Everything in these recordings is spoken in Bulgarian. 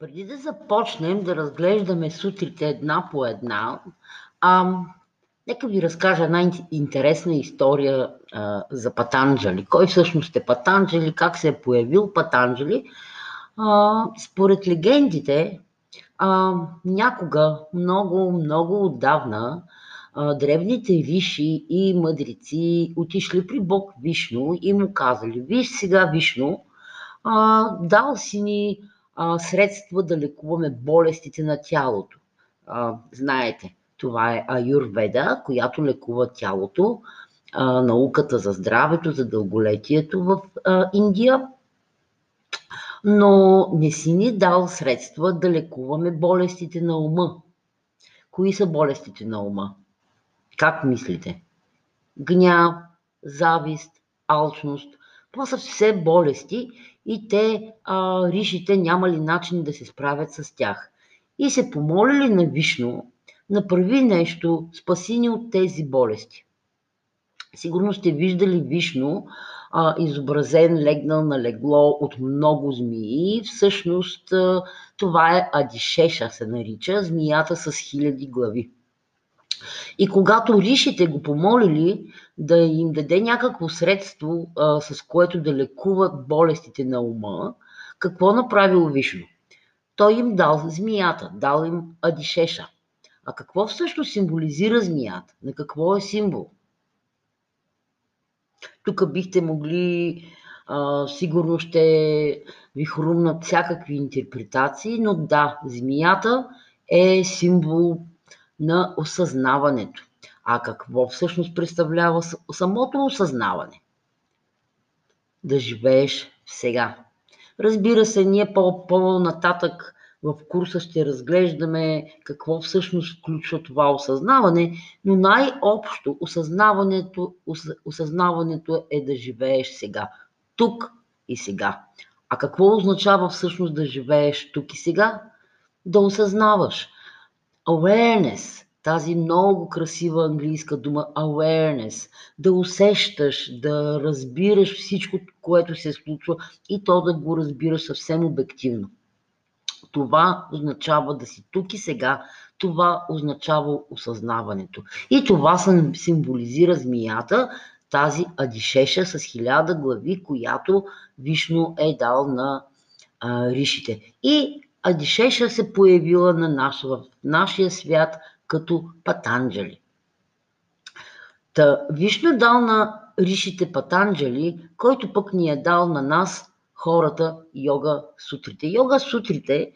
Преди да започнем да разглеждаме сутрите една по една, а, нека ви разкажа една интересна история а, за Патанджали. Кой всъщност е Патанджали, как се е появил Патанджали. А, според легендите, а, някога, много, много отдавна, а, древните виши и мъдреци отишли при Бог Вишно и му казали, виж сега Вишно, а, дал си ни а, средства да лекуваме болестите на тялото. А, знаете, това е аюрведа, която лекува тялото, а, науката за здравето, за дълголетието в а, Индия. Но не си ни дал средства да лекуваме болестите на ума. Кои са болестите на ума? Как мислите? Гняв, завист, алчност. Това са все болести и те, а, ришите, нямали начин да се справят с тях. И се помолили на Вишно, направи нещо, спаси ни от тези болести. Сигурно сте виждали Вишно, а, изобразен, легнал на легло от много змии. Всъщност а, това е Адишеша се нарича, змията с хиляди глави. И когато ришите го помолили да им даде някакво средство, а, с което да лекуват болестите на ума, какво направил Вишно? Той им дал змията, дал им Адишеша. А какво всъщност символизира змията? На какво е символ? Тук бихте могли, а, сигурно ще ви хрумнат всякакви интерпретации, но да, змията е символ на осъзнаването. А какво всъщност представлява самото осъзнаване? Да живееш сега. Разбира се, ние по-нататък в курса ще разглеждаме какво всъщност включва това осъзнаване, но най-общо осъзнаването, осъзнаването е да живееш сега. Тук и сега. А какво означава всъщност да живееш тук и сега? Да осъзнаваш awareness, тази много красива английска дума awareness, да усещаш, да разбираш всичко, което се случва и то да го разбираш съвсем обективно. Това означава да си тук и сега, това означава осъзнаването. И това символизира змията, тази Адишеша с хиляда глави, която Вишно е дал на а, ришите. И Адишеша се появила на наш, в нашия свят като Патанджали. Та Вишну дал на ришите Патанджали, който пък ни е дал на нас хората йога сутрите. Йога сутрите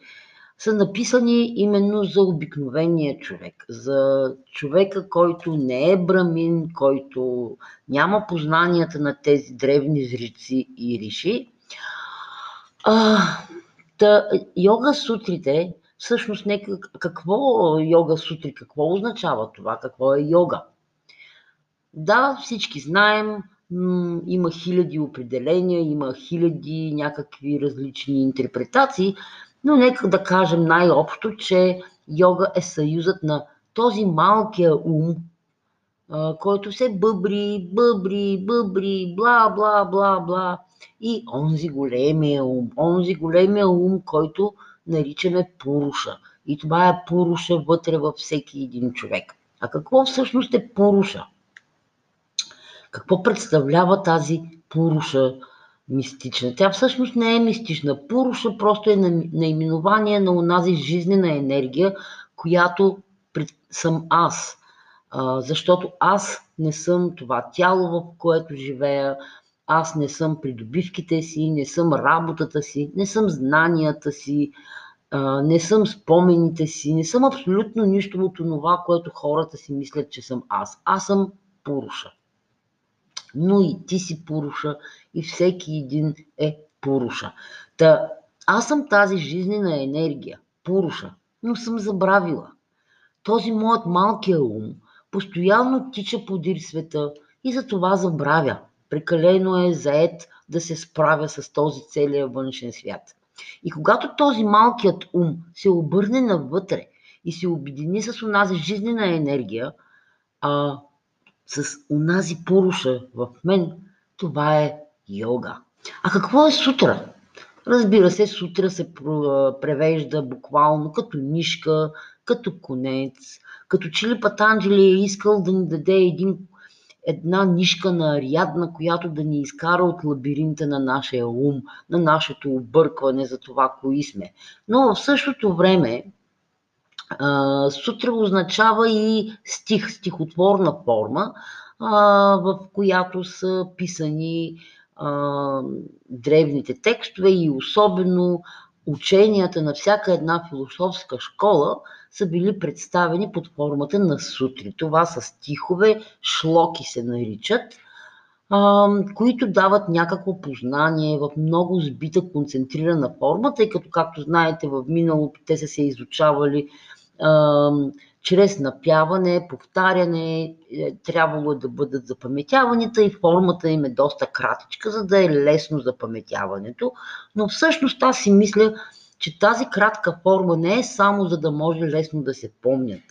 са написани именно за обикновения човек, за човека, който не е брамин, който няма познанията на тези древни зрици и риши. А, Та, йога сутрите, всъщност нека, какво йога сутри, какво означава това, какво е йога? Да, всички знаем, има хиляди определения, има хиляди някакви различни интерпретации, но нека да кажем най-общо, че йога е съюзът на този малкия ум, който се бъбри, бъбри, бъбри, бла, бла, бла, бла, и онзи големия ум, онзи големия ум, който наричаме Пуруша. И това е Пуруша вътре във всеки един човек. А какво всъщност е Пуруша? Какво представлява тази Пуруша мистична? Тя всъщност не е мистична. Пуруша просто е наименование на онази жизнена енергия, която съм аз. Защото аз не съм това тяло, в което живея, аз не съм придобивките си, не съм работата си, не съм знанията си, не съм спомените си, не съм абсолютно нищо от това, което хората си мислят, че съм аз. Аз съм Пуруша. Но и ти си Пуруша и всеки един е Пуруша. Та, аз съм тази жизнена енергия, Пуруша, но съм забравила. Този моят малкия ум постоянно тича подир света и за това забравя прекалено е заед да се справя с този целия външен свят. И когато този малкият ум се обърне навътре и се обедини с онази жизнена енергия, а, с онази поруша в мен, това е йога. А какво е сутра? Разбира се, сутра се превежда буквално като нишка, като конец, като че ли Патанджели е искал да ни даде един, една нишка на Ариадна, която да ни изкара от лабиринта на нашия ум, на нашето объркване за това, кои сме. Но в същото време сутра означава и стих, стихотворна форма, в която са писани древните текстове и особено ученията на всяка една философска школа са били представени под формата на сутри. Това са стихове, шлоки се наричат, които дават някакво познание в много сбита, концентрирана форма, тъй като, както знаете, в миналото те са се изучавали чрез напяване, повтаряне, е, трябвало е да бъдат запаметявани, и формата им е доста кратичка, за да е лесно запаметяването. Но всъщност аз си мисля, че тази кратка форма не е само за да може лесно да се помнят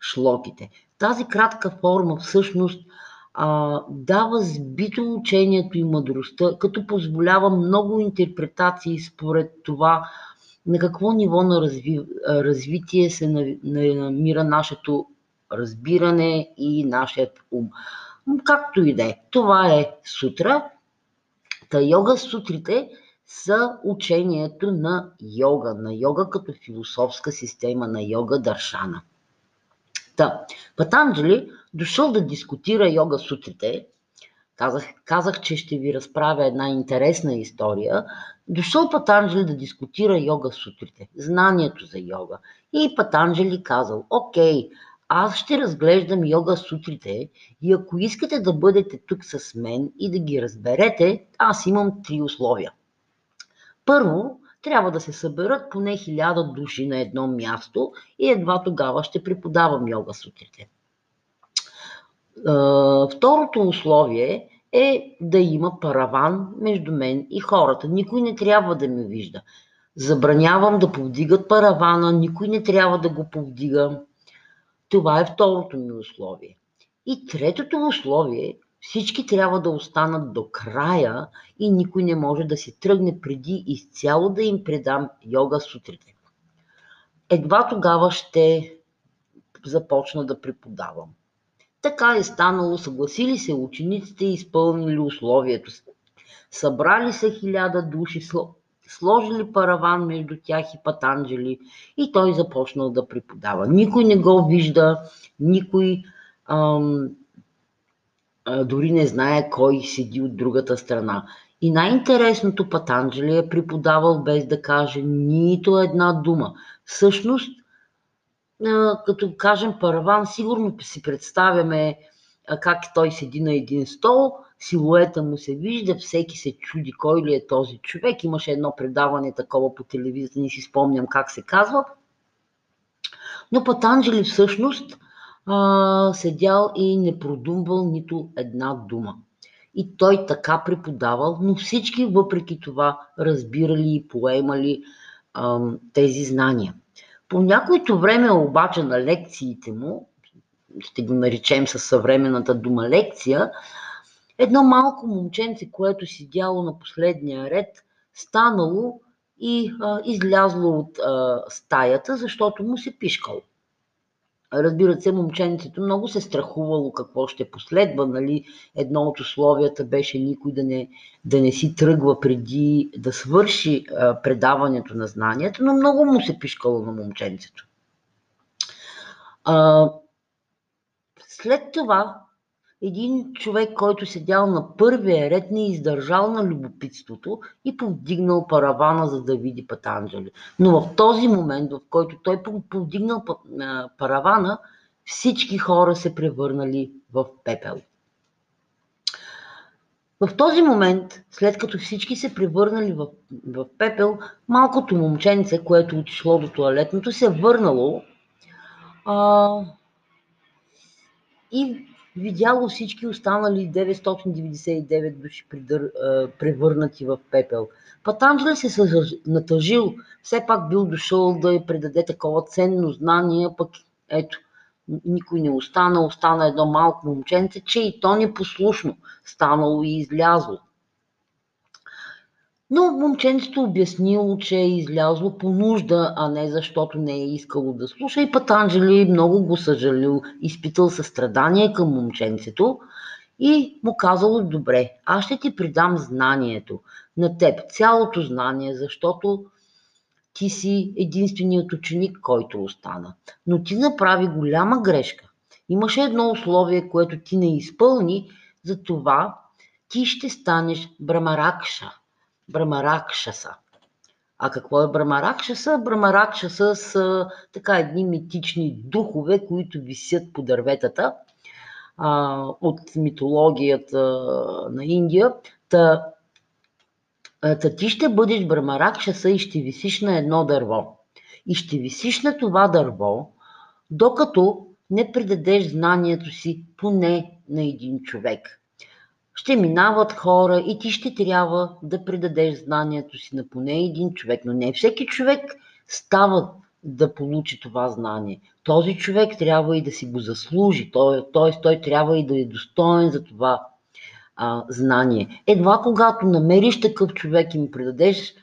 шлоките. Тази кратка форма всъщност а, дава сбито учението и мъдростта, като позволява много интерпретации според това на какво ниво на разви, развитие се намира нашето разбиране и нашият ум. Както и да е. Това е сутра. Та йога сутрите са учението на йога, на йога като философска система, на йога Даршана. Та, Патанджали дошъл да дискутира йога сутрите, казах, казах, че ще ви разправя една интересна история, Дошъл Патанджели да дискутира йога сутрите, знанието за йога. И Патанджели казал, окей, аз ще разглеждам йога сутрите и ако искате да бъдете тук с мен и да ги разберете, аз имам три условия. Първо, трябва да се съберат поне хиляда души на едно място и едва тогава ще преподавам йога сутрите. Второто условие е да има параван между мен и хората. Никой не трябва да ме вижда. Забранявам да повдигат паравана, никой не трябва да го повдига. Това е второто ми условие. И третото условие всички трябва да останат до края и никой не може да се тръгне преди изцяло да им предам йога сутрите. Едва тогава ще започна да преподавам. Така е станало, съгласили се учениците и изпълнили условието си. Събрали се хиляда души, сложили параван между тях и Патанджели и той започнал да преподава. Никой не го вижда, никой ам, дори не знае кой седи от другата страна. И най-интересното Патанджели е преподавал без да каже нито една дума. Всъщност като кажем параван, сигурно си представяме как той седи на един стол, силуета му се вижда, всеки се чуди кой ли е този човек. Имаше едно предаване такова по телевизията, не си спомням как се казва. Но Патанджели всъщност а, седял и не продумвал нито една дума. И той така преподавал, но всички въпреки това разбирали и поемали а, тези знания. По някоето време обаче на лекциите му, ще го наречем със съвременната дума лекция, едно малко момченце, което сидяло на последния ред, станало и а, излязло от а, стаята, защото му се пишкало. Разбира се, момченцето много се страхувало какво ще последва. Нали? Едно от условията беше никой да не, да не си тръгва преди да свърши а, предаването на знанията, но много му се пишкало на момченцето. А, след това един човек, който седял на първия ред, не издържал на любопитството и повдигнал паравана, за да види Патанджали. Но в този момент, в който той повдигнал паравана, всички хора се превърнали в пепел. В този момент, след като всички се превърнали в, в пепел, малкото момченце, което отишло до туалетното, се върнало а, и видяло всички останали 999 души придър, превърнати в пепел. Патанджали се натъжил, все пак бил дошъл да й предаде такова ценно знание, пък ето, никой не остана, остана едно малко момченце, че и то непослушно станало и излязло. Но момченцето обяснило, че е излязло по нужда, а не защото не е искало да слуша и Патанджели много го съжалил, изпитал състрадание към момченцето и му казало, добре, аз ще ти придам знанието на теб, цялото знание, защото ти си единственият ученик, който остана. Но ти направи голяма грешка. Имаше едно условие, което ти не изпълни, за това ти ще станеш Брамаракша. Брамаракшаса. А какво е Брамаракшаса? Брамаракшаса са така едни митични духове, които висят по дърветата а, от митологията на Индия. Та, та ти ще бъдеш Брамаракшаса и ще висиш на едно дърво. И ще висиш на това дърво, докато не предадеш знанието си поне на един човек. Ще минават хора и ти ще трябва да предадеш знанието си на поне един човек, но не всеки човек става да получи това знание. Този човек трябва и да си го заслужи, т.е. той, трябва и да е достоен за това а, знание. Едва когато намериш такъв човек и му предадеш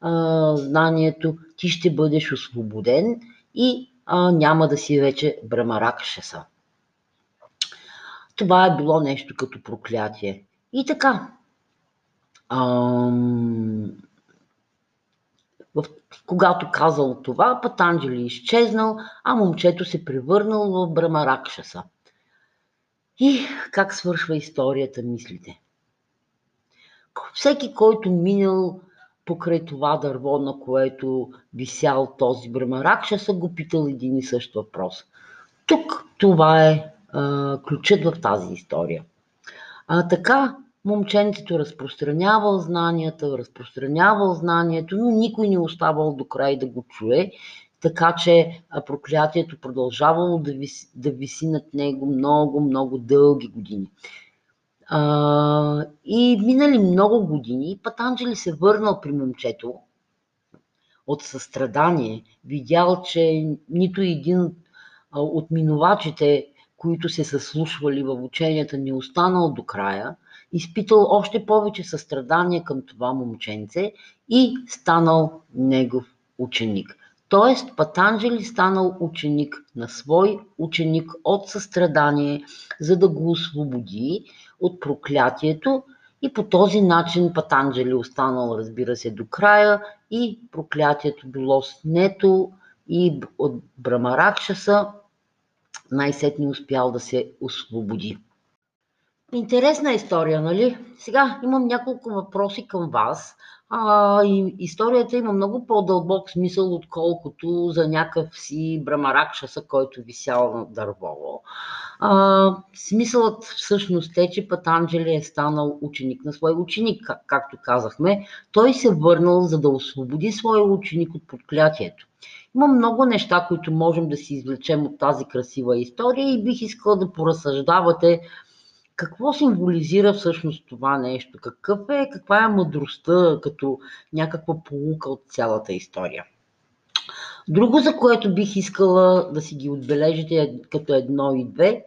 а, знанието, ти ще бъдеш освободен и а, няма да си вече брамарак шеса. Това е било нещо като проклятие. И така. Ам... В... Когато казал това, Патанджели е изчезнал, а момчето се превърнал в Брамаракшаса. И как свършва историята, мислите? Всеки, който минал покрай това дърво, на което висял този Брамаракшаса, го питал един и същ въпрос. Тук това е а, ключът в тази история. А, така, момченцето разпространявал знанията, разпространявал знанието, но никой не оставал до край да го чуе, така че проклятието продължавало да виси, да виси над него много, много дълги години. А, и минали много години, Патанджели се върнал при момчето от състрадание, видял, че нито един от минувачите, които се съслушвали в ученията, не останал до края, изпитал още повече състрадание към това момченце и станал негов ученик. Тоест Патанджели станал ученик на свой ученик от състрадание, за да го освободи от проклятието и по този начин Патанджели останал, разбира се, до края и проклятието било снето и от Брамаракшаса най-сетне успял да се освободи. Интересна история, нали? Сега имам няколко въпроси към вас. А, и историята има много по-дълбок смисъл, отколкото за някакъв си брамаракшаса, който висял на дърво. А, смисълът всъщност е, че Патанджели е станал ученик на свой ученик, как, както казахме. Той се върнал, за да освободи своя ученик от подклятието. Има много неща, които можем да си извлечем от тази красива история и бих искала да поразсъждавате какво символизира всъщност това нещо? Какъв е, каква е мъдростта като някаква полука от цялата история? Друго, за което бих искала да си ги отбележите е като едно и две,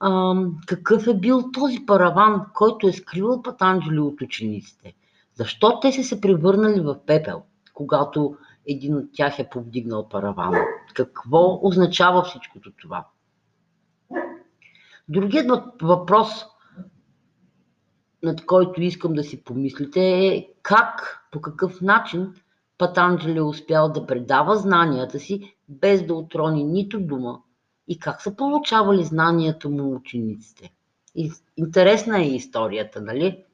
а, какъв е бил този параван, който е скривал Патанджели от учениците? Защо те са се превърнали в пепел, когато един от тях е повдигнал паравана? Какво означава всичкото това? Другият въпрос, над който искам да си помислите е как, по какъв начин Патанджели е успял да предава знанията си, без да отрони нито дума и как са получавали знанията му учениците. Интересна е историята, нали?